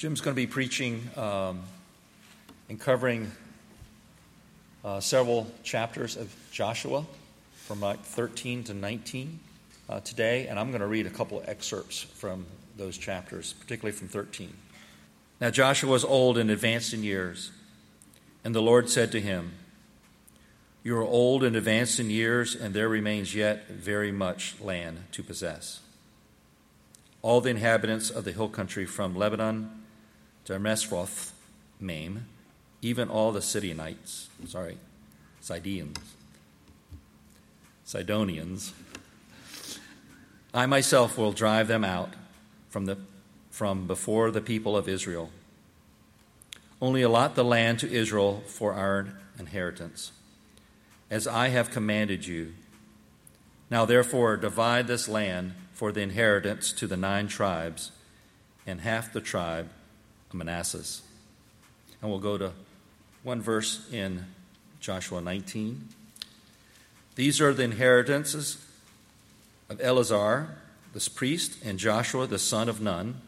Jim's going to be preaching um, and covering uh, several chapters of Joshua from like 13 to 19 uh, today, and I'm going to read a couple of excerpts from those chapters, particularly from 13. Now Joshua was old and advanced in years, and the Lord said to him, You are old and advanced in years, and there remains yet very much land to possess. All the inhabitants of the hill country from Lebanon to Mesroth, Maim, even all the Sidonites, sorry, Sidonians, Sidonians, I myself will drive them out from, the, from before the people of Israel. Only allot the land to Israel for our inheritance, as I have commanded you. Now, therefore, divide this land for the inheritance to the nine tribes and half the tribe Manasseh. And we'll go to one verse in Joshua 19. These are the inheritances of Eleazar, the priest, and Joshua, the son of Nun,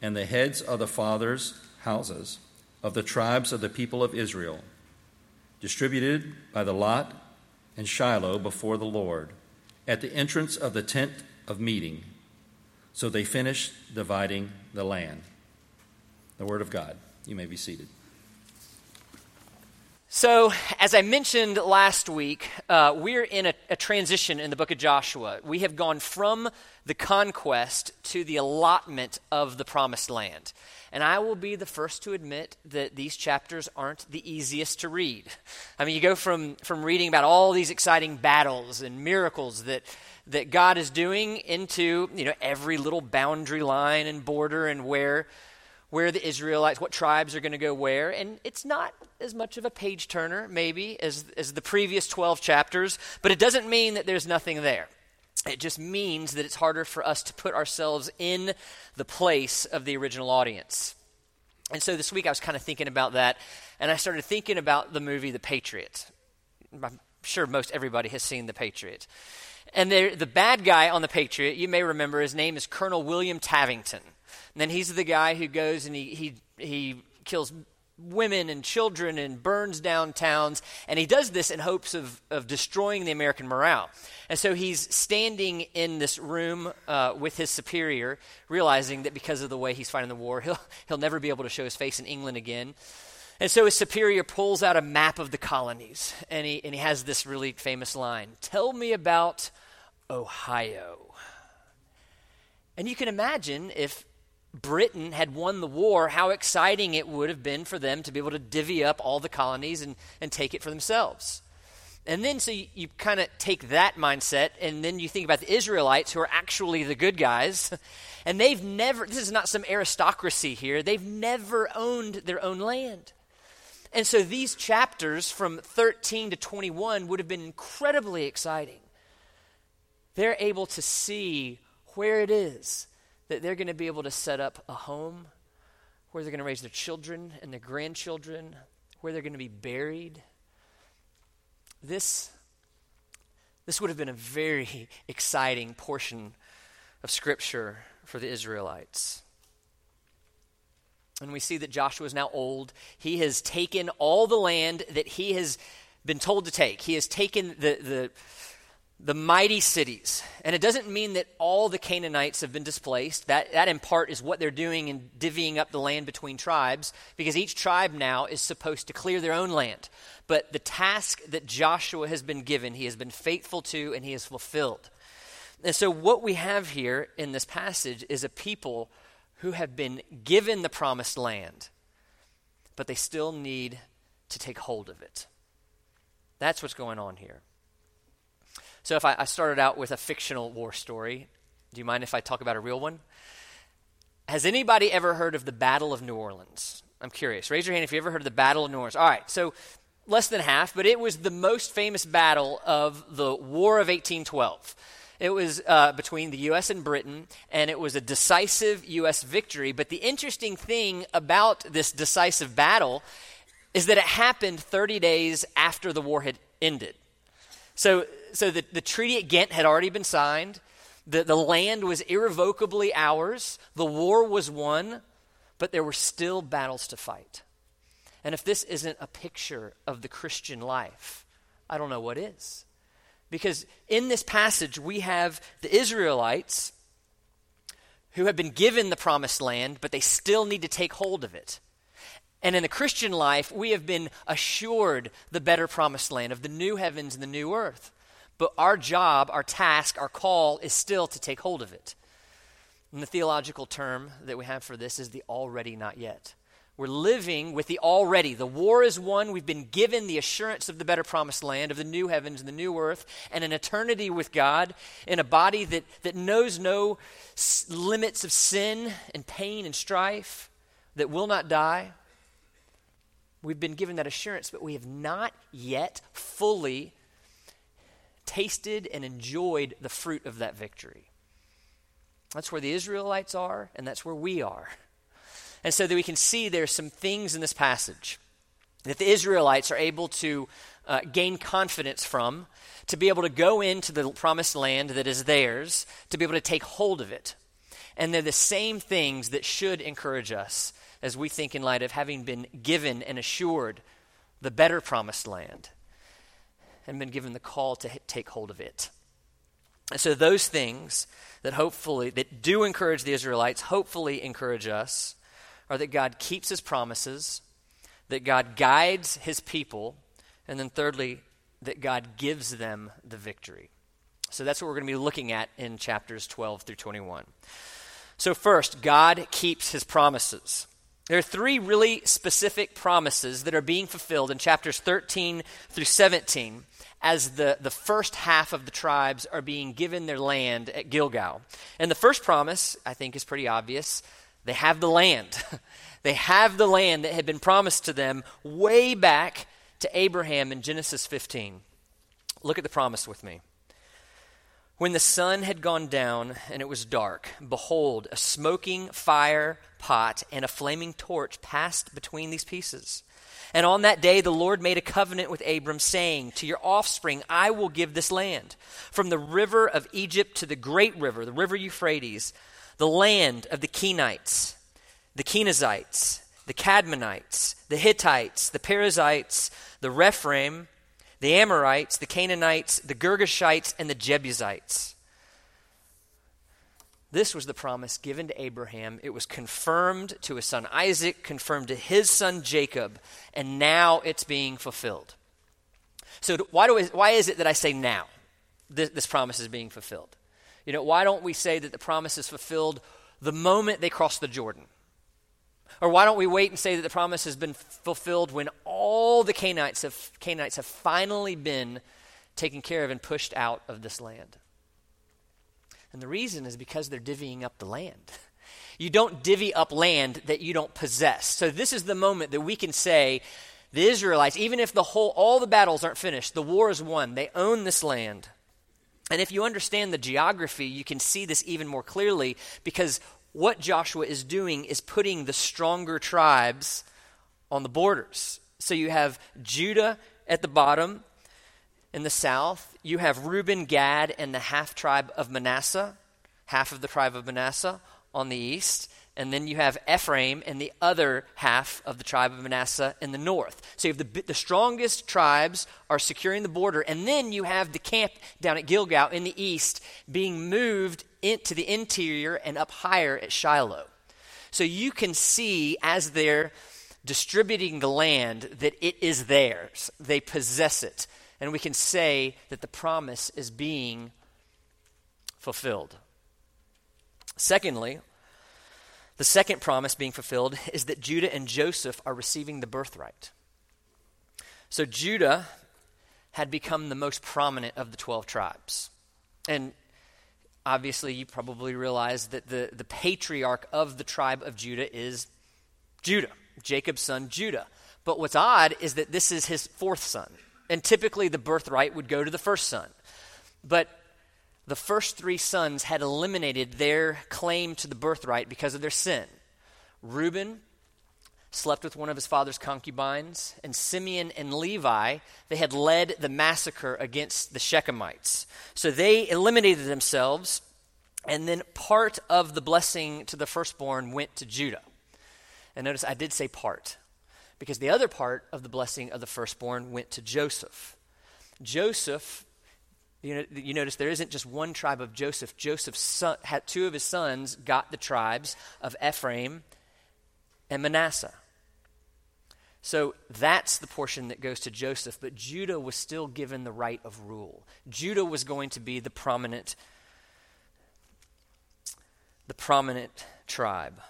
and the heads of the fathers' houses of the tribes of the people of Israel, distributed by the lot and Shiloh before the Lord, at the entrance of the tent of meeting. So they finished dividing the land the Word of God. You may be seated. So, as I mentioned last week, uh, we're in a, a, transition in the book of Joshua. We have gone from the conquest to the allotment of the promised land. And I will be the first to admit that these chapters aren't the easiest to read. I mean, you go from, from reading about all these exciting battles and miracles that, that God is doing into, you know, every little boundary line and border and where where the Israelites, what tribes are going to go where. And it's not as much of a page turner, maybe, as, as the previous 12 chapters, but it doesn't mean that there's nothing there. It just means that it's harder for us to put ourselves in the place of the original audience. And so this week I was kind of thinking about that, and I started thinking about the movie The Patriot. I'm sure most everybody has seen The Patriot. And the bad guy on The Patriot, you may remember, his name is Colonel William Tavington. And then he's the guy who goes and he, he, he kills women and children and burns down towns. And he does this in hopes of, of destroying the American morale. And so he's standing in this room uh, with his superior, realizing that because of the way he's fighting the war, he'll, he'll never be able to show his face in England again. And so his superior pulls out a map of the colonies, and he, and he has this really famous line Tell me about Ohio. And you can imagine if Britain had won the war, how exciting it would have been for them to be able to divvy up all the colonies and, and take it for themselves. And then, so you, you kind of take that mindset, and then you think about the Israelites who are actually the good guys. And they've never, this is not some aristocracy here, they've never owned their own land. And so these chapters from 13 to 21 would have been incredibly exciting. They're able to see where it is that they're going to be able to set up a home where they're going to raise their children and their grandchildren, where they're going to be buried. This, this would have been a very exciting portion of Scripture for the Israelites. And we see that Joshua is now old. He has taken all the land that he has been told to take. He has taken the, the, the mighty cities. And it doesn't mean that all the Canaanites have been displaced. That, that, in part, is what they're doing in divvying up the land between tribes, because each tribe now is supposed to clear their own land. But the task that Joshua has been given, he has been faithful to, and he has fulfilled. And so, what we have here in this passage is a people who have been given the promised land, but they still need to take hold of it. That's what's going on here. So if I, I started out with a fictional war story, do you mind if I talk about a real one? Has anybody ever heard of the Battle of New Orleans? I'm curious. Raise your hand if you ever heard of the Battle of New Orleans. All right, so less than half, but it was the most famous battle of the War of 1812. It was uh, between the U.S. and Britain, and it was a decisive U.S. victory. But the interesting thing about this decisive battle is that it happened 30 days after the war had ended. So so the, the treaty at Ghent had already been signed. The, the land was irrevocably ours. The war was won. but there were still battles to fight. And if this isn't a picture of the Christian life, I don't know what is. Because in this passage, we have the Israelites who have been given the promised land, but they still need to take hold of it. And in the Christian life, we have been assured the better promised land of the new heavens and the new earth. But our job, our task, our call is still to take hold of it. And the theological term that we have for this is the already not yet. We're living with the already. The war is won. We've been given the assurance of the better promised land, of the new heavens and the new earth, and an eternity with God in a body that, that knows no s- limits of sin and pain and strife, that will not die. We've been given that assurance, but we have not yet fully tasted and enjoyed the fruit of that victory. That's where the Israelites are, and that's where we are. And so that we can see there's some things in this passage that the Israelites are able to uh, gain confidence from, to be able to go into the promised land that is theirs, to be able to take hold of it. And they're the same things that should encourage us as we think in light of having been given and assured the better promised land and been given the call to take hold of it. And so those things that hopefully that do encourage the Israelites hopefully encourage us are that God keeps his promises, that God guides his people, and then thirdly that God gives them the victory. So that's what we're going to be looking at in chapters 12 through 21. So first, God keeps his promises. There are three really specific promises that are being fulfilled in chapters 13 through 17 as the, the first half of the tribes are being given their land at Gilgal. And the first promise, I think, is pretty obvious. They have the land. they have the land that had been promised to them way back to Abraham in Genesis 15. Look at the promise with me. When the sun had gone down and it was dark, behold, a smoking fire pot and a flaming torch passed between these pieces. And on that day, the Lord made a covenant with Abram, saying, To your offspring I will give this land. From the river of Egypt to the great river, the river Euphrates, the land of the Kenites, the Kenizzites, the Kadmonites, the Hittites, the Perizzites, the Rephaim, the Amorites, the Canaanites, the Girgashites, and the Jebusites. This was the promise given to Abraham. It was confirmed to his son Isaac, confirmed to his son Jacob, and now it's being fulfilled. So, why, do, why is it that I say now this, this promise is being fulfilled? You know, why don't we say that the promise is fulfilled the moment they cross the Jordan? Or why don't we wait and say that the promise has been fulfilled when all the Canaanites have, Canaanites have finally been taken care of and pushed out of this land? And the reason is because they're divvying up the land. You don't divvy up land that you don't possess. So this is the moment that we can say the Israelites, even if the whole all the battles aren't finished, the war is won. They own this land. And if you understand the geography, you can see this even more clearly because what Joshua is doing is putting the stronger tribes on the borders. So you have Judah at the bottom in the south, you have Reuben, Gad, and the half tribe of Manasseh, half of the tribe of Manasseh on the east. And then you have Ephraim and the other half of the tribe of Manasseh in the north. So you have the, the strongest tribes are securing the border. And then you have the camp down at Gilgal in the east being moved into the interior and up higher at Shiloh. So you can see as they're distributing the land that it is theirs, they possess it and we can say that the promise is being fulfilled. Secondly, the second promise being fulfilled is that Judah and Joseph are receiving the birthright. So Judah had become the most prominent of the 12 tribes. And obviously, you probably realize that the, the patriarch of the tribe of Judah is Judah, Jacob's son Judah. But what's odd is that this is his fourth son. And typically the birthright would go to the first son. But the first three sons had eliminated their claim to the birthright because of their sin. Reuben slept with one of his father's concubines, and Simeon and Levi, they had led the massacre against the Shechemites. So they eliminated themselves, and then part of the blessing to the firstborn went to Judah. And notice I did say part, because the other part of the blessing of the firstborn went to Joseph. Joseph, you, know, you notice there isn't just one tribe of Joseph. Joseph son, had two of his sons got the tribes of Ephraim and Manasseh. So that's the portion that goes to Joseph, but Judah was still given the right of rule. Judah was going to be the prominent the prominent tribe.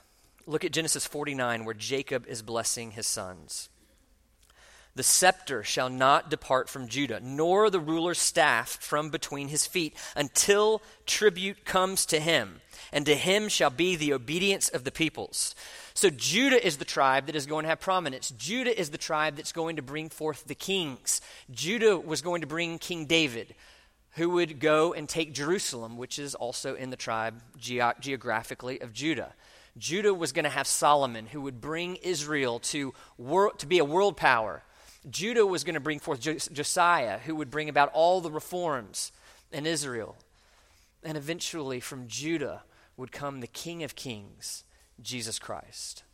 Look at Genesis 49 where Jacob is blessing his sons. The scepter shall not depart from Judah, nor the ruler's staff from between his feet, until tribute comes to him, and to him shall be the obedience of the peoples. So Judah is the tribe that is going to have prominence. Judah is the tribe that's going to bring forth the kings. Judah was going to bring King David, who would go and take Jerusalem, which is also in the tribe ge- geographically of Judah. Judah was going to have Solomon, who would bring Israel to, wor- to be a world power. Judah was going to bring forth Josiah, who would bring about all the reforms in Israel. And eventually, from Judah would come the King of Kings Jesus Christ.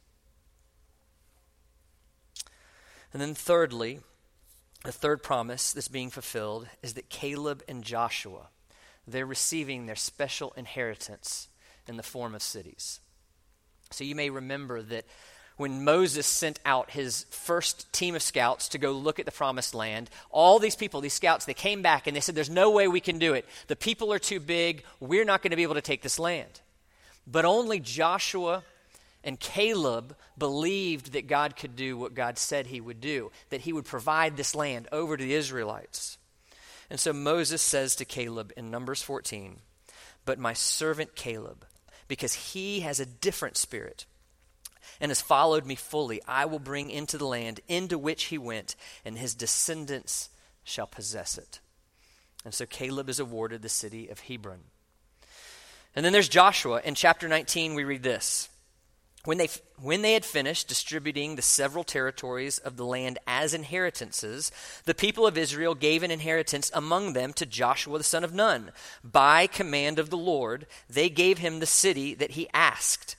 And then, thirdly, the third promise that's being fulfilled is that Caleb and Joshua, they're receiving their special inheritance in the form of cities. So you may remember that when Moses sent out his first team of scouts to go look at the promised land, all these people, these scouts, they came back and they said, There's no way we can do it. The people are too big. We're not going to be able to take this land. But only Joshua and Caleb believed that God could do what God said he would do, that he would provide this land over to the Israelites. And so Moses says to Caleb in Numbers 14, But my servant Caleb, because he has a different spirit and has followed me fully, I will bring into the land into which he went, and his descendants shall possess it. And so Caleb is awarded the city of Hebron. And then there's Joshua. In chapter 19, we read this. When they, when they had finished distributing the several territories of the land as inheritances, the people of Israel gave an inheritance among them to Joshua the son of Nun. By command of the Lord, they gave him the city that he asked,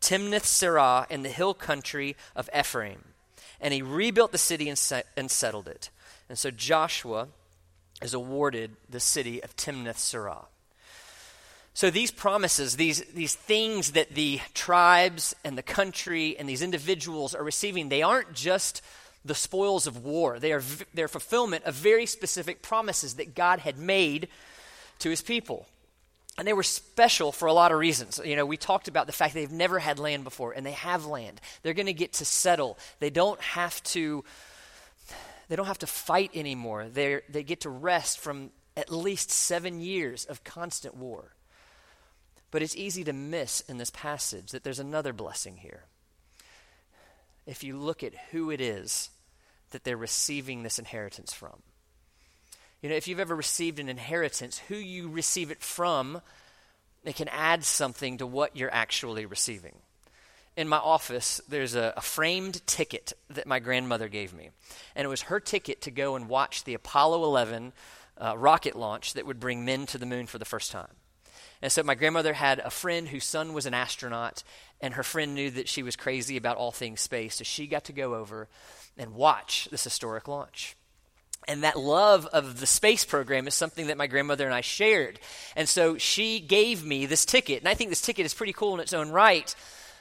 Timnath Serah in the hill country of Ephraim. And he rebuilt the city and, and settled it. And so Joshua is awarded the city of Timnath Serah. So these promises, these, these things that the tribes and the country and these individuals are receiving, they aren't just the spoils of war. They are their fulfillment of very specific promises that God had made to his people. And they were special for a lot of reasons. You know, we talked about the fact they've never had land before, and they have land. They're going to get to settle. They don't have to. They don't have to fight anymore. They they get to rest from at least seven years of constant war. But it's easy to miss in this passage that there's another blessing here. If you look at who it is that they're receiving this inheritance from. You know, if you've ever received an inheritance, who you receive it from, it can add something to what you're actually receiving. In my office, there's a, a, framed ticket that my grandmother gave me. And it was her ticket to go and watch the Apollo 11 uh, rocket launch that would bring men to the moon for the first time. And so my grandmother had a friend whose son was an astronaut, and her friend knew that she was crazy about all things space. So she got to go over and watch this historic launch. And that love of the space program is something that my grandmother and I shared. And so she gave me this ticket. And I think this ticket is pretty cool in its own right,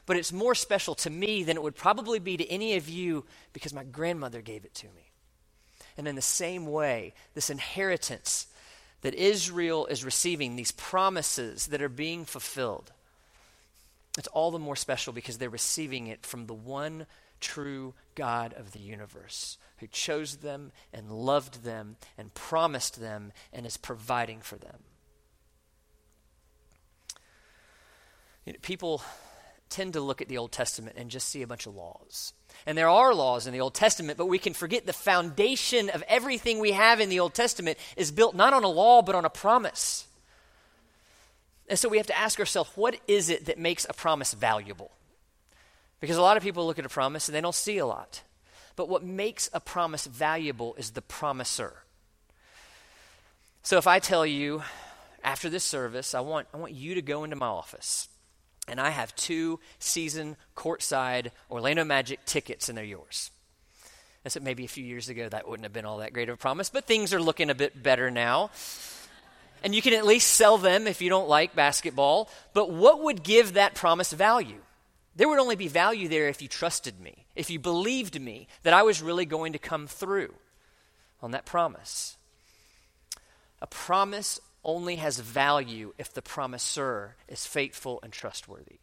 but it's more special to me than it would probably be to any of you because my grandmother gave it to me. And in the same way, this inheritance that Israel is receiving, these promises that are being fulfilled, it's all the more special because they're receiving it from the one true God of the universe who chose them and loved them and promised them and is providing for them. You know, people tend to look at the Old Testament and just see a bunch of laws. And there are laws in the Old Testament, but we can forget the foundation of everything we have in the Old Testament is built not on a law, but on a promise. And so we have to ask ourselves what is it that makes a promise valuable? Because a lot of people look at a promise and they don't see a lot. But what makes a promise valuable is the promiser. So if I tell you after this service, I want, I want you to go into my office and I have two season courtside Orlando Magic tickets, and they're yours. I said maybe a few years ago that wouldn't have been all that great of a promise, but things are looking a bit better now. And you can at least sell them if you don't like basketball. But what would give that promise value? There would only be value there if you trusted me, if you believed me that I was really going to come through on that promise. A promise only has value if the promisor is faithful and trustworthy.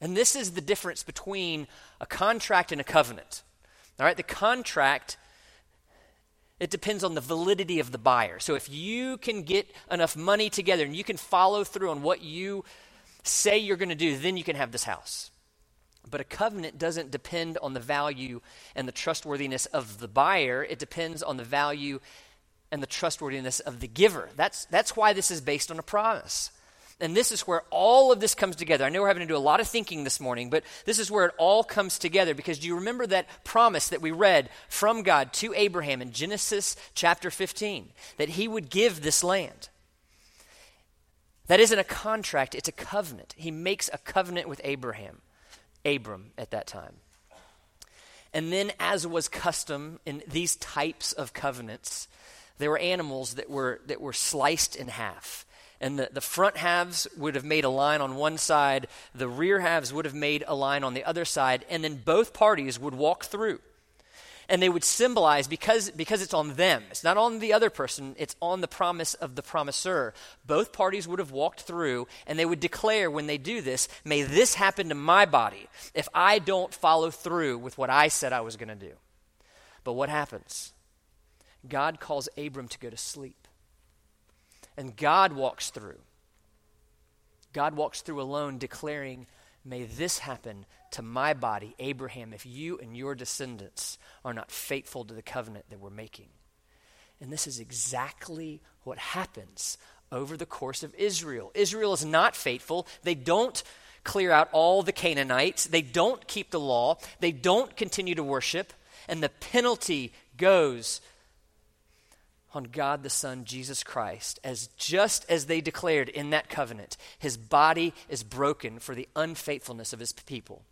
And this is the difference between a contract and a covenant. All right, the contract it depends on the validity of the buyer. So if you can get enough money together and you can follow through on what you say you're going to do, then you can have this house. But a covenant doesn't depend on the value and the trustworthiness of the buyer, it depends on the value and the trustworthiness of the giver. That's, that's why this is based on a promise. And this is where all of this comes together. I know we're having to do a lot of thinking this morning, but this is where it all comes together because do you remember that promise that we read from God to Abraham in Genesis chapter 15 that he would give this land? That isn't a contract, it's a covenant. He makes a covenant with Abraham, Abram at that time. And then, as was custom in these types of covenants, there were animals that were, that were sliced in half. And the, the front halves would have made a line on one side, the rear halves would have made a line on the other side, and then both parties would walk through. And they would symbolize because, because it's on them it's not on the other person it's on the promise of the promisor both parties would have walked through and they would declare when they do this may this happen to my body if i don't follow through with what i said i was going to do. But what happens god calls abram to go to sleep and god walks through god walks through alone declaring may this happen to my body, Abraham, if you and your descendants are not faithful to the covenant that we're making. And this is exactly what happens over the course of Israel. Israel is not faithful. They don't clear out all the Canaanites, they don't keep the law, they don't continue to worship, and the penalty goes on God the Son, Jesus Christ, as just as they declared in that covenant, his body is broken for the unfaithfulness of his people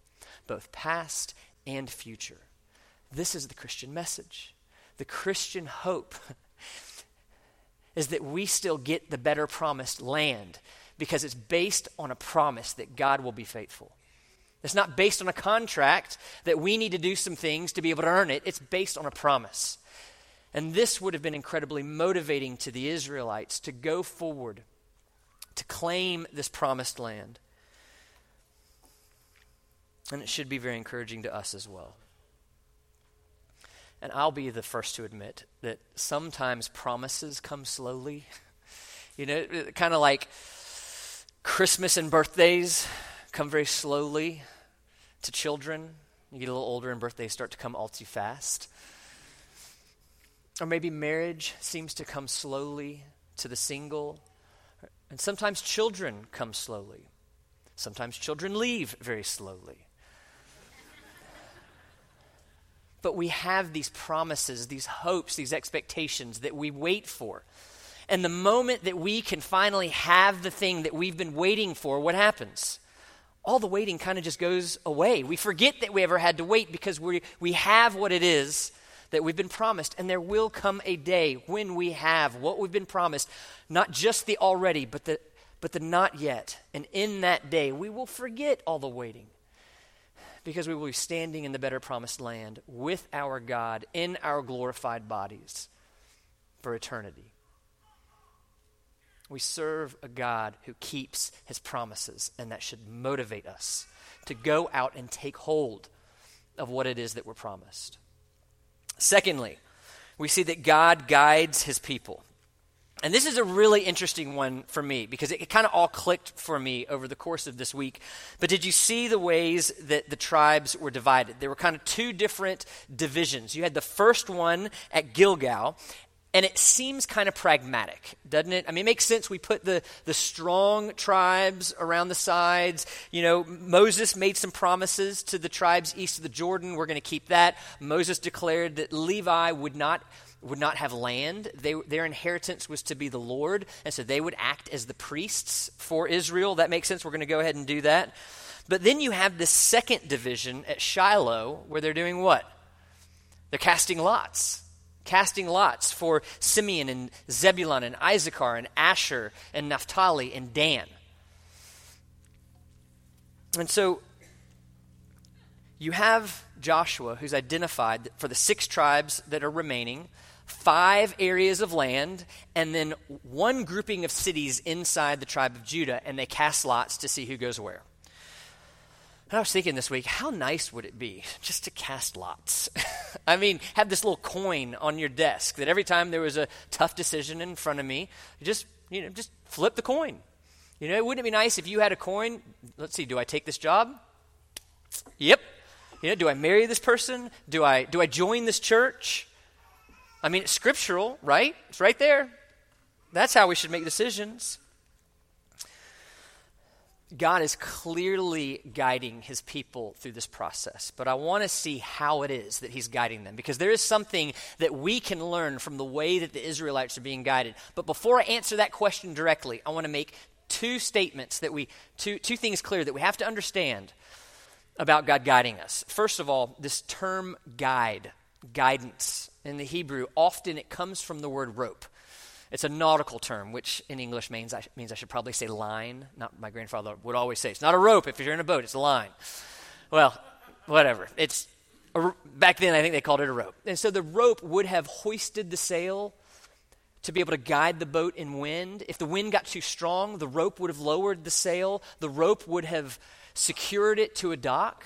both past and future. This is the Christian message. The Christian hope is that we still get the better promised land because it's based on a promise that God will be faithful. It's not based on a contract that we need to do some things to be able to earn it. It's based on a promise. And this would have been incredibly motivating to the Israelites to go forward, to claim this promised land. And it should be very encouraging to us as well. And I'll be the first to admit that sometimes promises come slowly. You know, kind of like Christmas and birthdays come very slowly to children. You get a little older and birthdays start to come all too fast. Or maybe marriage seems to come slowly to the single. And sometimes children come slowly. Sometimes children leave very slowly. But we have these promises, these hopes, these expectations that we wait for. And the moment that we can finally have the thing that we've been waiting for, what happens? All the waiting kind of just goes away. We forget that we ever had to wait because we, we have what it is that we've been promised. And there will come a day when we have what we've been promised, not just the already, but the, but the not yet. And in that day, we will forget all the waiting because we will be standing in the better promised land with our God in our glorified bodies for eternity. We serve a God who keeps his promises, and that should motivate us to go out and take hold of what it is that we're promised. Secondly, we see that God guides his people. And this is a really interesting one for me because it, it kind of all clicked for me over the course of this week. But did you see the ways that the tribes were divided? There were kind of two different divisions. You had the first one at Gilgal, and it seems kind of pragmatic, doesn't it? I mean, it makes sense. We put the, the strong tribes around the sides. You know, Moses made some promises to the tribes east of the Jordan. We're going to keep that. Moses declared that Levi would not would not have land. They, their inheritance was to be the Lord, and so they would act as the priests for Israel. That makes sense. We're going to go ahead and do that. But then you have this second division at Shiloh where they're doing what? They're casting lots. Casting lots for Simeon and Zebulun and Issachar and Asher and Naphtali and Dan. And so you have Joshua who's identified for the six tribes that are remaining five areas of land, and then one grouping of cities inside the tribe of Judah, and they cast lots to see who goes where. And I was thinking this week, how nice would it be just to cast lots? I mean, have this little coin on your desk that every time there was a tough decision in front of me, just you know, just flip the coin. You know, wouldn't it be nice if you had a coin? Let's see, do I take this job? Yep. You know, do I marry this person? Do I do I join this church? I mean, it's scriptural, right? It's right there. That's how we should make decisions. God is clearly guiding his people through this process, but I want to see how it is that he's guiding them because there is something that we can learn from the way that the Israelites are being guided. But before I answer that question directly, I want to make two statements that we, two, two things clear that we have to understand about God guiding us. First of all, this term guide, guidance, in the Hebrew, often it comes from the word rope. It's a nautical term, which in English means I, means I should probably say line. Not my grandfather would always say it's not a rope if you're in a boat, it's a line. Well, whatever. It's a, back then I think they called it a rope. And so the rope would have hoisted the sail to be able to guide the boat in wind. If the wind got too strong, the rope would have lowered the sail. The rope would have secured it to a dock.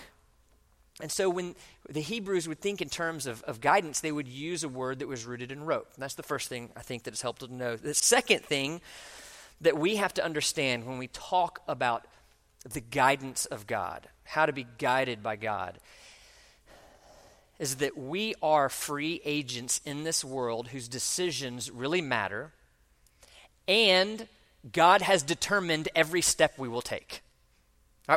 And so when the Hebrews would think in terms of, of guidance, they would use a word that was rooted in rope. And that's the first thing I think that is helpful to know. The second thing that we have to understand when we talk about the guidance of God, how to be guided by God, is that we are free agents in this world whose decisions really matter, and God has determined every step we will take.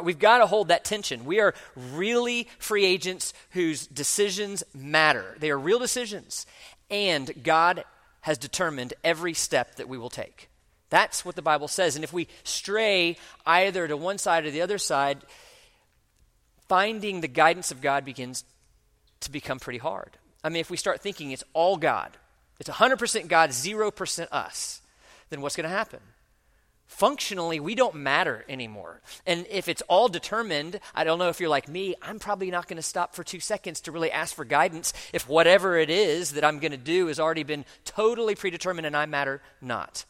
We've got to hold that tension. We are really free agents whose decisions matter. They are real decisions. And God has determined every step that we will take. That's what the Bible says. And if we stray either to one side or the other side, finding the guidance of God begins to become pretty hard. I mean, if we start thinking it's all God, it's 100% God, 0% us, then what's going to happen? Functionally we don't matter anymore. And if it's all determined, I don't know if you're like me, I'm probably not going to stop for two seconds to really ask for guidance if whatever it is that I'm going to do has already been totally predetermined and I matter not.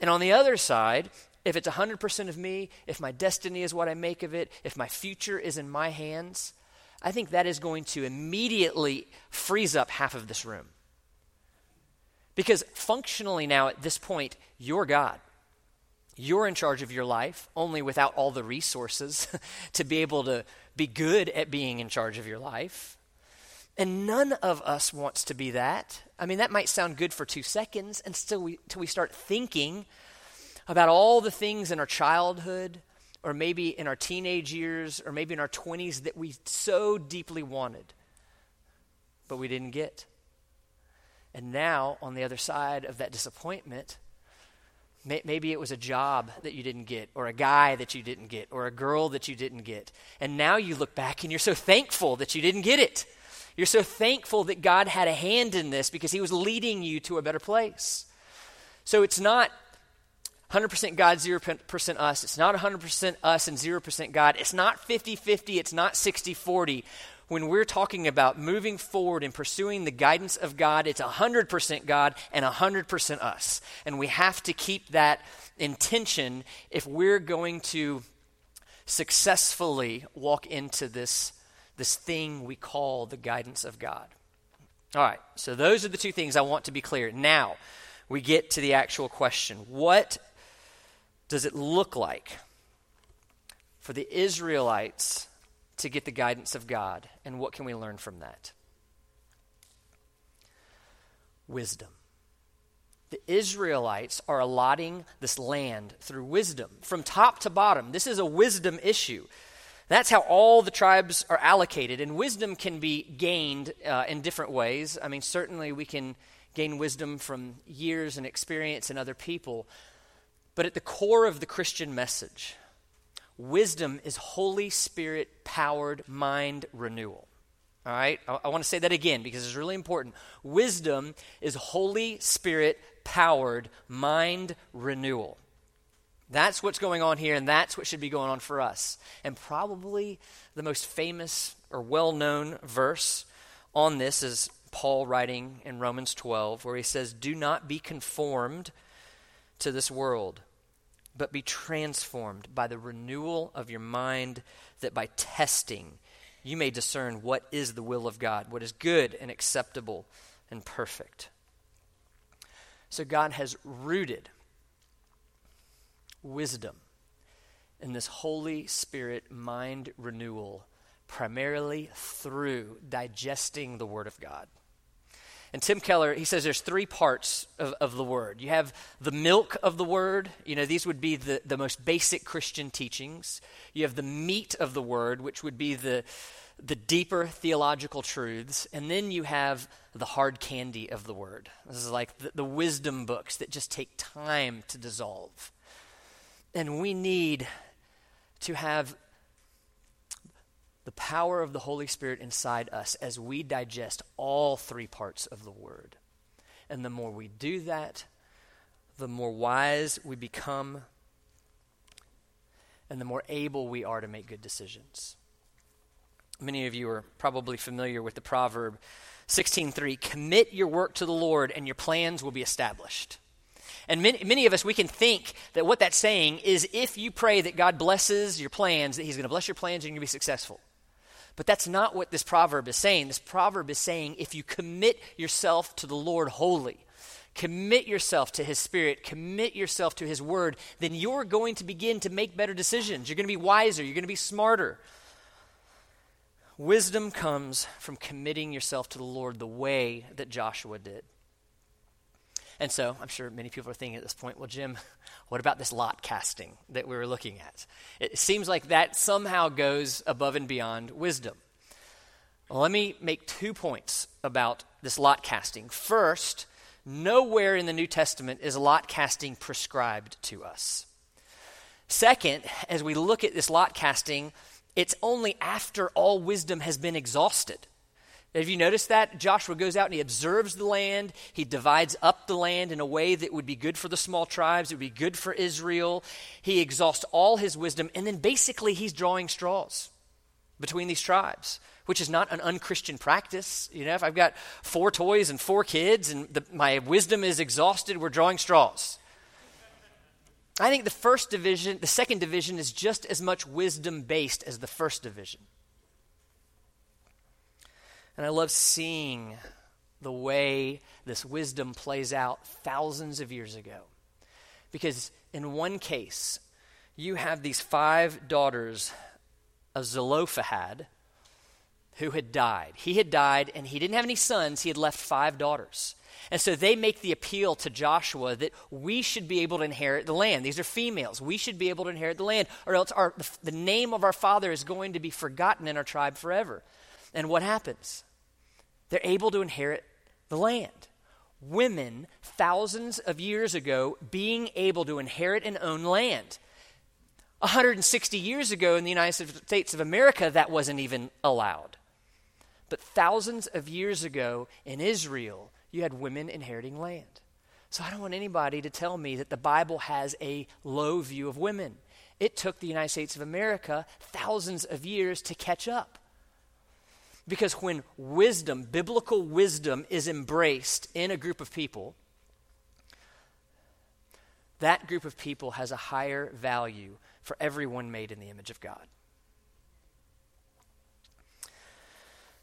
And on the other side, if it's 100% of me, if my destiny is what I make of it, if my future is in my hands, I think that is going to immediately freeze up half of this room. Because functionally now at this point, you're God. You're in charge of your life, only without all the resources to be able to be good at being in charge of your life. And none of us wants to be that. I mean, that might sound good for two seconds, and still, we, until we start thinking about all the things in our childhood, or maybe in our teenage years, or maybe in our 20s that we so deeply wanted, but we didn't get. And now, on the other side of that disappointment, Maybe it was a job that you didn't get, or a guy that you didn't get, or a girl that you didn't get. And now you look back and you're so thankful that you didn't get it. You're so thankful that God had a hand in this because He was leading you to a better place. So it's not 100% God, 0% us. It's not 100% us and 0% God. It's not 50 50. It's not 60 40 when we're talking about moving forward and pursuing the guidance of God, it's 100% God and 100% us. And we have to keep that intention if we're going to successfully walk into this, this thing we call the guidance of God. All right, so those are the two things I want to be clear. Now, we get to the actual question What does it look like for the Israelites to get the guidance of God. And what can we learn from that? Wisdom. The Israelites are allotting this land through wisdom from top to bottom. This is a wisdom issue. That's how all the tribes are allocated, and wisdom can be gained uh, in different ways. I mean, certainly we can gain wisdom from years and experience and other people. But at the core of the Christian message, wisdom is Holy Spirit powered mind renewal. All right? I, I want to say that again because it's really important. Wisdom is Holy Spirit powered mind renewal. That's what's going on here, and that's what should be going on for us. And probably the most famous or well known verse on this is Paul writing in Romans 12, where he says, Do not be conformed to this world, but be transformed by the renewal of your mind, that by testing you may discern what is the will of God, what is good and acceptable and perfect. So God has rooted wisdom in this Holy Spirit mind renewal primarily through digesting the Word of God. And Tim Keller, he says there's three parts of, of the Word. You have the milk of the Word, you know, these would be the, the most basic Christian teachings. You have the meat of the Word, which would be the, the deeper theological truths. And then you have the hard candy of the Word. This is like the, the wisdom books that just take time to dissolve. And we need to have the power of the Holy Spirit inside us as we digest all three parts of the Word. And the more we do that, the more wise we become, and the more able we are to make good decisions. Many of you are probably familiar with the proverb 16:3, "Commit your work to the Lord and your plans will be established." And many, many of us, we can think that what that's saying is if you pray that God blesses your plans, that He's going to bless your plans and you're going to be successful. But that's not what this proverb is saying. This proverb is saying if you commit yourself to the Lord wholly, commit yourself to His Spirit, commit yourself to His Word, then you're going to begin to make better decisions. You're going to be wiser, you're going to be smarter. Wisdom comes from committing yourself to the Lord the way that Joshua did. And so I'm sure many people are thinking at this point, well, Jim, what about this lot casting that we were looking at? It seems like that somehow goes above and beyond wisdom. Well, let me make two points about this lot casting. First, nowhere in the New Testament is lot casting prescribed to us. Second, as we look at this lot casting, it's only after all wisdom has been exhausted. Have you noticed that? Joshua goes out and he observes the land. He divides up the land in a way that would be good for the small tribes, it would be good for Israel. He exhausts all his wisdom, and then basically he's drawing straws between these tribes, which is not an unchristian practice. You know, if I've got four toys and four kids and the, my wisdom is exhausted, we're drawing straws. I think the first division, the second division, is just as much wisdom based as the first division. And I love seeing the way this wisdom plays out thousands of years ago. Because in one case, you have these five daughters of Zelophehad who had died. He had died and he didn't have any sons, he had left five daughters. And so they make the appeal to Joshua that we should be able to inherit the land. These are females. We should be able to inherit the land, or else our, the name of our father is going to be forgotten in our tribe forever. And what happens? They're able to inherit the land. Women, thousands of years ago, being able to inherit and own land. 160 years ago in the United States of America, that wasn't even allowed. But thousands of years ago in Israel, you had women inheriting land. So I don't want anybody to tell me that the Bible has a low view of women. It took the United States of America thousands of years to catch up. Because when wisdom, biblical wisdom, is embraced in a group of people, that group of people has a higher value for everyone made in the image of God.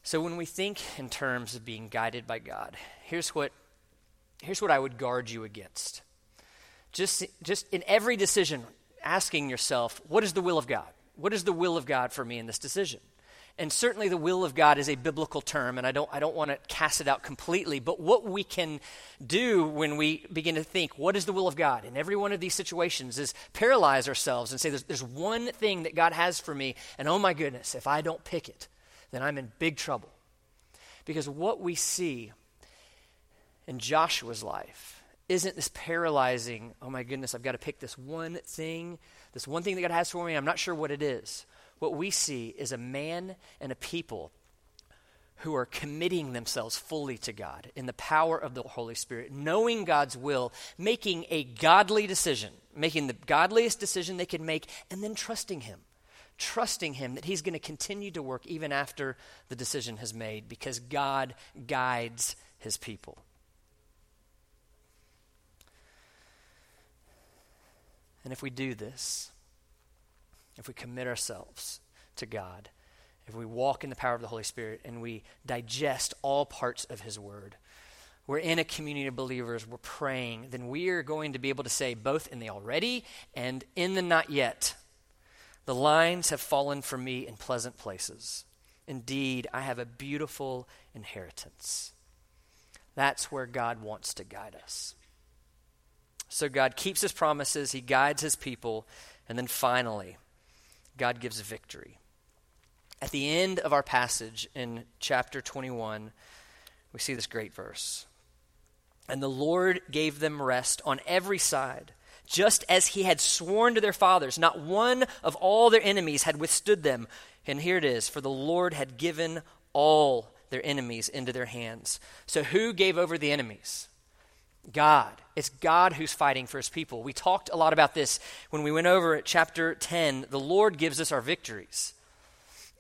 So when we think in terms of being guided by God, here's what, here's what I would guard you against. Just, just in every decision, asking yourself, what is the will of God? What is the will of God for me in this decision? And certainly the will of God is a biblical term, and I don't, I don't want to cast it out completely. But what we can do when we begin to think, what is the will of God in every one of these situations, is paralyze ourselves and say, there's, there's one thing that God has for me, and oh my goodness, if I don't pick it, then I'm in big trouble. Because what we see in Joshua's life isn't this paralyzing, oh my goodness, I've got to pick this one thing, this one thing that God has for me, I'm not sure what it is. What we see is a man and a people who are committing themselves fully to God in the power of the Holy Spirit, knowing God's will, making a godly decision, making the godliest decision they can make, and then trusting Him. Trusting Him that He's going to continue to work even after the decision has made because God guides His people. And if we do this, if we commit ourselves to God, if we walk in the power of the Holy Spirit and we digest all parts of His Word, we're in a community of believers, we're praying, then we are going to be able to say, both in the already and in the not yet, the lines have fallen for me in pleasant places. Indeed, I have a beautiful inheritance. That's where God wants to guide us. So God keeps his promises, he guides his people, and then finally, God gives victory. At the end of our passage in chapter 21, we see this great verse. And the Lord gave them rest on every side, just as he had sworn to their fathers. Not one of all their enemies had withstood them. And here it is For the Lord had given all their enemies into their hands. So who gave over the enemies? God. It's God who's fighting for his people. We talked a lot about this when we went over chapter 10. The Lord gives us our victories.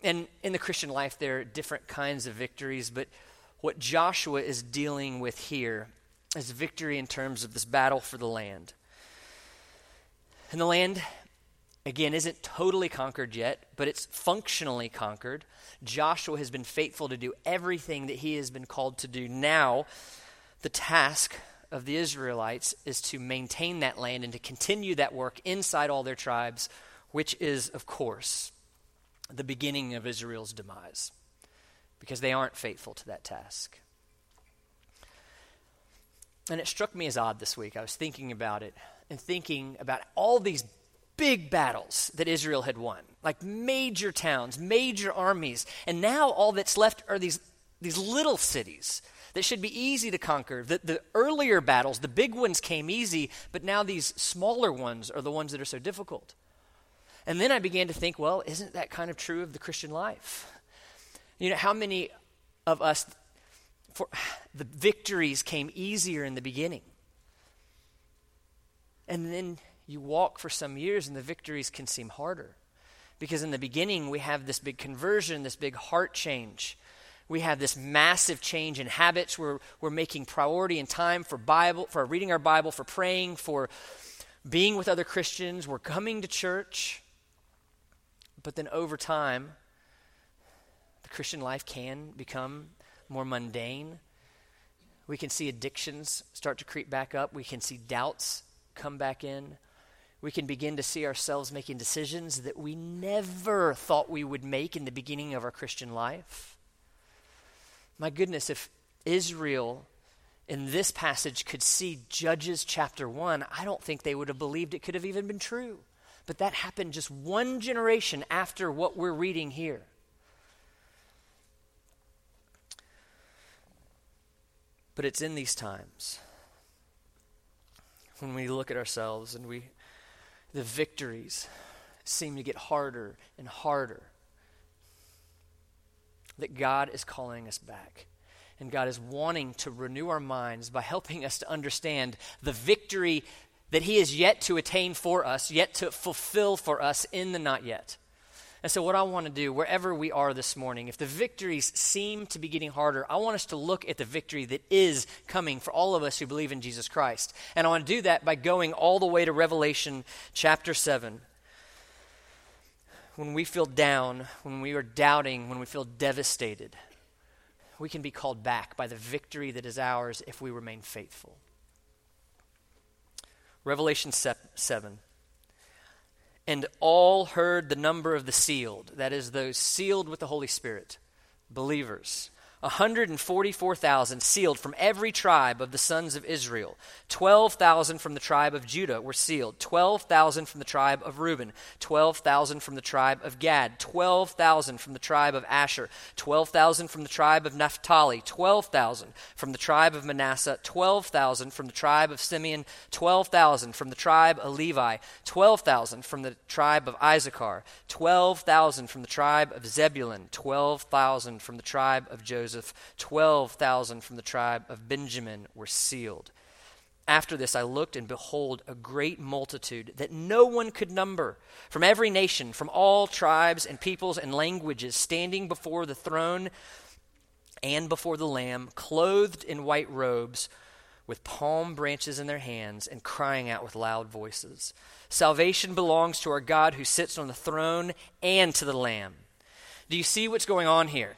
And in the Christian life, there are different kinds of victories, but what Joshua is dealing with here is victory in terms of this battle for the land. And the land, again, isn't totally conquered yet, but it's functionally conquered. Joshua has been faithful to do everything that he has been called to do. Now, the task of the Israelites is to maintain that land and to continue that work inside all their tribes, which is, of course, the beginning of Israel's demise because they aren't faithful to that task. And it struck me as odd this week. I was thinking about it and thinking about all these big battles that Israel had won, like major towns, major armies. And now all that's left are these, these little cities that should be easy to conquer. The, the earlier battles, the big ones came easy, but now these smaller ones are the ones that are so difficult. And then I began to think, well, isn't that kind of true of the Christian life? You know, how many of us, for, the victories came easier in the beginning? And then you walk for some years and the victories can seem harder. Because in the beginning, we have this big conversion, this big heart change. We have this massive change in habits. We're, we're making priority and time for Bible, for reading our Bible, for praying, for being with other Christians. We're coming to church. But then over time, the Christian life can become more mundane. We can see addictions start to creep back up. We can see doubts come back in. We can begin to see ourselves making decisions that we never thought we would make in the beginning of our Christian life. My goodness, if Israel in this passage could see Judges chapter 1, I don't think they would have believed it could have even been true. But that happened just one generation after what we're reading here. But it's in these times when we look at ourselves and we the victories seem to get harder and harder that God is calling us back. And God is wanting to renew our minds by helping us to understand the victory that He is yet to attain for us, yet to fulfill for us in the not yet. And so, what I want to do, wherever we are this morning, if the victories seem to be getting harder, I want us to look at the victory that is coming for all of us who believe in Jesus Christ. And I want to do that by going all the way to Revelation chapter 7. When we feel down, when we are doubting, when we feel devastated, we can be called back by the victory that is ours if we remain faithful. Revelation 7. And all heard the number of the sealed, that is, those sealed with the Holy Spirit, believers, 144,000 sealed from every tribe of the sons of Israel. 12,000 from the tribe of Judah were sealed. 12,000 from the tribe of Reuben. 12,000 from the tribe of Gad. 12,000 from the tribe of Asher. 12,000 from the tribe of Naphtali. 12,000 from the tribe of Manasseh. 12,000 from the tribe of Simeon. 12,000 from the tribe of Levi. 12,000 from the tribe of Issachar. 12,000 from the tribe of Zebulun. 12,000 from the tribe of Joseph. Joseph, 12,000 from the tribe of Benjamin were sealed. After this, I looked, and behold, a great multitude that no one could number, from every nation, from all tribes and peoples and languages, standing before the throne and before the Lamb, clothed in white robes, with palm branches in their hands, and crying out with loud voices Salvation belongs to our God who sits on the throne and to the Lamb. Do you see what's going on here?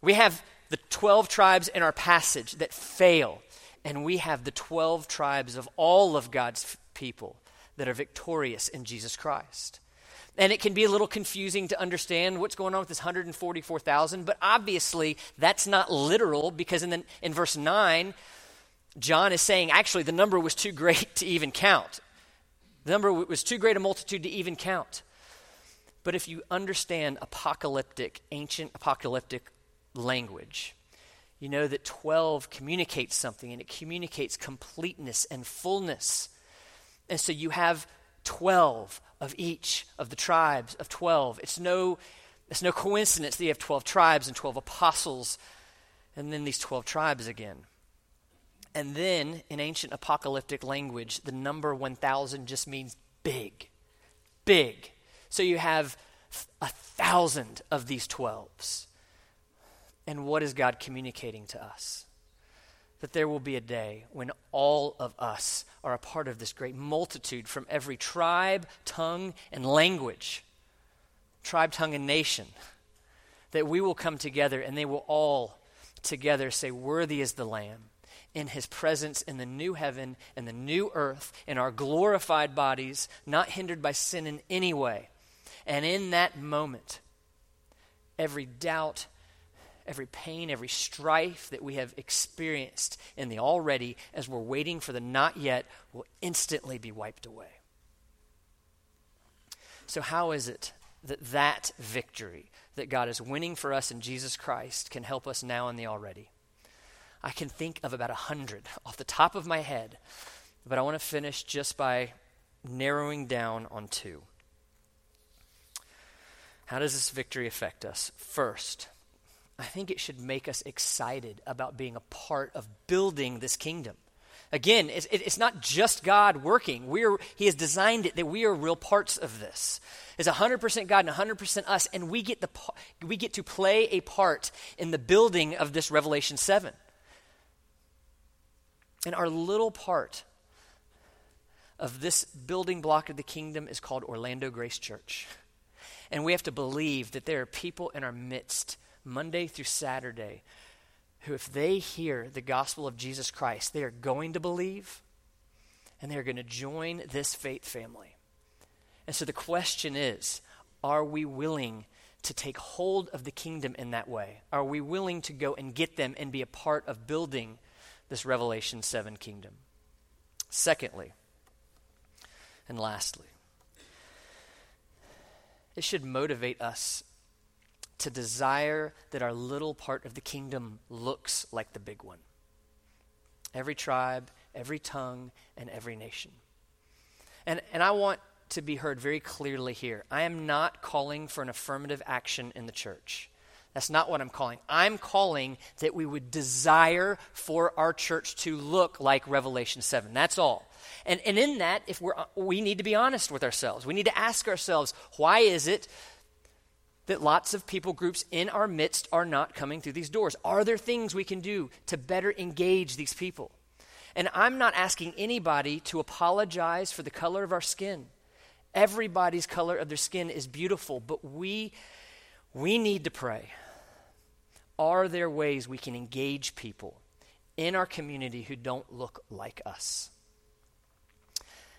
We have the 12 tribes in our passage that fail, and we have the 12 tribes of all of God's people that are victorious in Jesus Christ. And it can be a little confusing to understand what's going on with this 144,000, but obviously that's not literal because in, the, in verse 9, John is saying actually the number was too great to even count. The number was too great a multitude to even count. But if you understand apocalyptic, ancient apocalyptic language. You know that 12 communicates something, and it communicates completeness and fullness. And so you have 12 of each of the tribes of 12. It's no, it's no coincidence that you have 12 tribes and 12 apostles, and then these 12 tribes again. And then, in ancient apocalyptic language, the number 1,000 just means big. Big. So you have a thousand of these 12s. And what is God communicating to us? That there will be a day when all of us are a part of this great multitude from every tribe, tongue, and language, tribe, tongue, and nation. That we will come together and they will all together say, Worthy is the Lamb in his presence in the new heaven and the new earth, in our glorified bodies, not hindered by sin in any way. And in that moment, every doubt, every pain, every strife that we have experienced in the already as we're waiting for the not yet will instantly be wiped away. So, how is it that that victory that God is winning for us in Jesus Christ can help us now in the already? I can think of about a hundred off the top of my head, but I want to finish just by narrowing down on two. How does this victory affect us? First, I think it should make us excited about being a part of building this kingdom. Again, it's, it's not just God working. We're, he has designed it that we are real parts of this. It's 100% God and 100% us, and we get, the, we get to play a part in the building of this Revelation 7. And our little part of this building block of the kingdom is called Orlando Grace Church. And we have to believe that there are people in our midst Monday through Saturday, who, if they hear the gospel of Jesus Christ, they are going to believe and they're going to join this faith family. And so the question is are we willing to take hold of the kingdom in that way? Are we willing to go and get them and be a part of building this Revelation 7 kingdom? Secondly, and lastly, it should motivate us to desire that our little part of the kingdom looks like the big one. Every tribe, every tongue, and every nation. And, and I want to be heard very clearly here. I am not calling for an affirmative action in the church. That's not what I'm calling. I'm calling that we would desire for our church to look like Revelation 7. That's all. And, and in that, if we're, we need to be honest with ourselves. We need to ask ourselves, why is it that lots of people groups in our midst are not coming through these doors? Are there things we can do to better engage these people? And I'm not asking anybody to apologize for the color of our skin. Everybody's color of their skin is beautiful, but we we need to pray. Are there ways we can engage people in our community who don't look like us?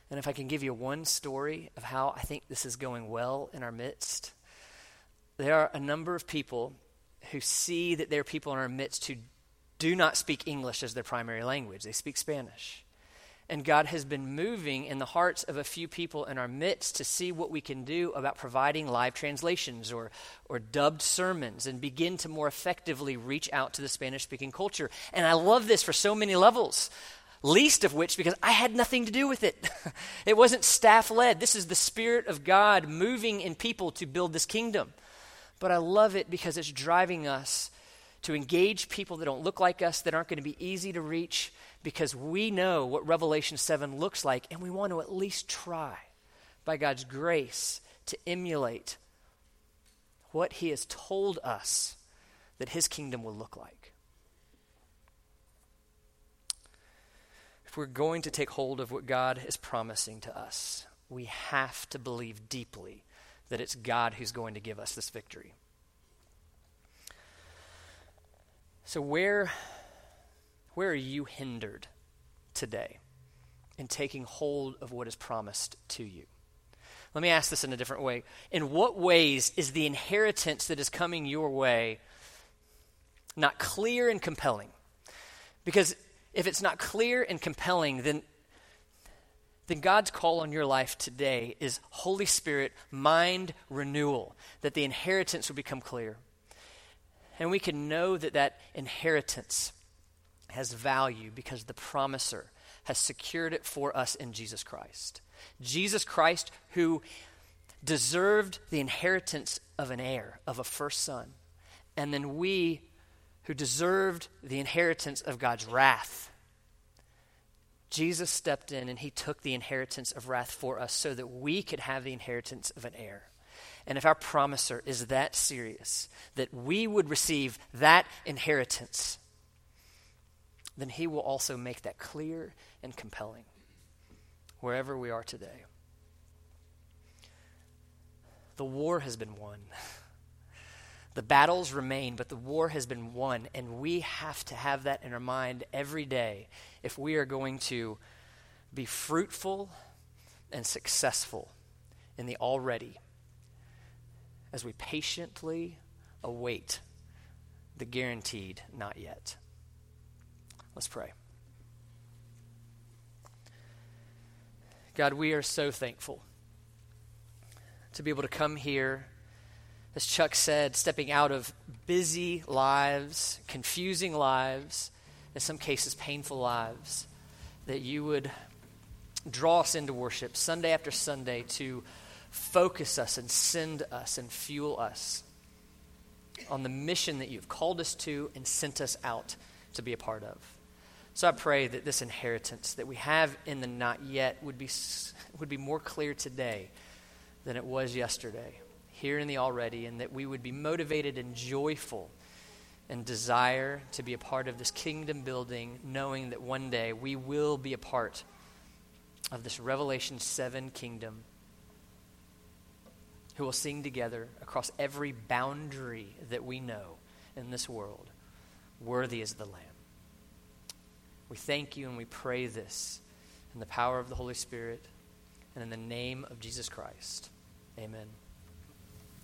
And if I can give you one story of how I think this is going well in our midst, there are a number of people who see that there are people in our midst who do not speak English as their primary language, they speak Spanish. And God has been moving in the hearts of a few people in our midst to see what we can do about providing live translations or, or dubbed sermons and begin to more effectively reach out to the Spanish speaking culture. And I love this for so many levels, least of which because I had nothing to do with it. it wasn't staff led. This is the Spirit of God moving in people to build this kingdom. But I love it because it's driving us to engage people that don't look like us, that aren't going to be easy to reach, because we know what Revelation 7 looks like, and we want to at least try, by God's grace, to emulate what He has told us that His kingdom will look like. If we're going to take hold of what God is promising to us, we have to believe deeply that it's God who's going to give us this victory. So, where, where are you hindered today in taking hold of what is promised to you? Let me ask this in a different way. In what ways is the inheritance that is coming your way not clear and compelling? Because if it's not clear and compelling, then, then God's call on your life today is Holy Spirit mind renewal, that the inheritance will become clear. And we can know that that inheritance has value because the promiser has secured it for us in Jesus Christ. Jesus Christ, who deserved the inheritance of an heir, of a first son. And then we, who deserved the inheritance of God's wrath. Jesus stepped in and he took the inheritance of wrath for us so that we could have the inheritance of an heir. And if our promiser is that serious, that we would receive that inheritance, then he will also make that clear and compelling wherever we are today. The war has been won. The battles remain, but the war has been won, and we have to have that in our mind every day if we are going to be fruitful and successful in the already as we patiently await the guaranteed not yet. Let's pray. God, we are so thankful to be able to come here, as Chuck said, stepping out of busy lives, confusing lives, in some cases painful lives, that you would draw us into worship Sunday after Sunday to focus us and send us and fuel us on the mission that you've called us to and sent us out to be a part of. So I pray that this inheritance that we have in the not yet would be, would be more clear today than it was yesterday, here in the already, and that we would be motivated and joyful and desire to be a part of this kingdom building, knowing that one day we will be a part of this Revelation 7 kingdom who will sing together across every boundary that we know in this world. Worthy is the Lamb. We thank you and we pray this in the power of the Holy Spirit and in the name of Jesus Christ. Amen.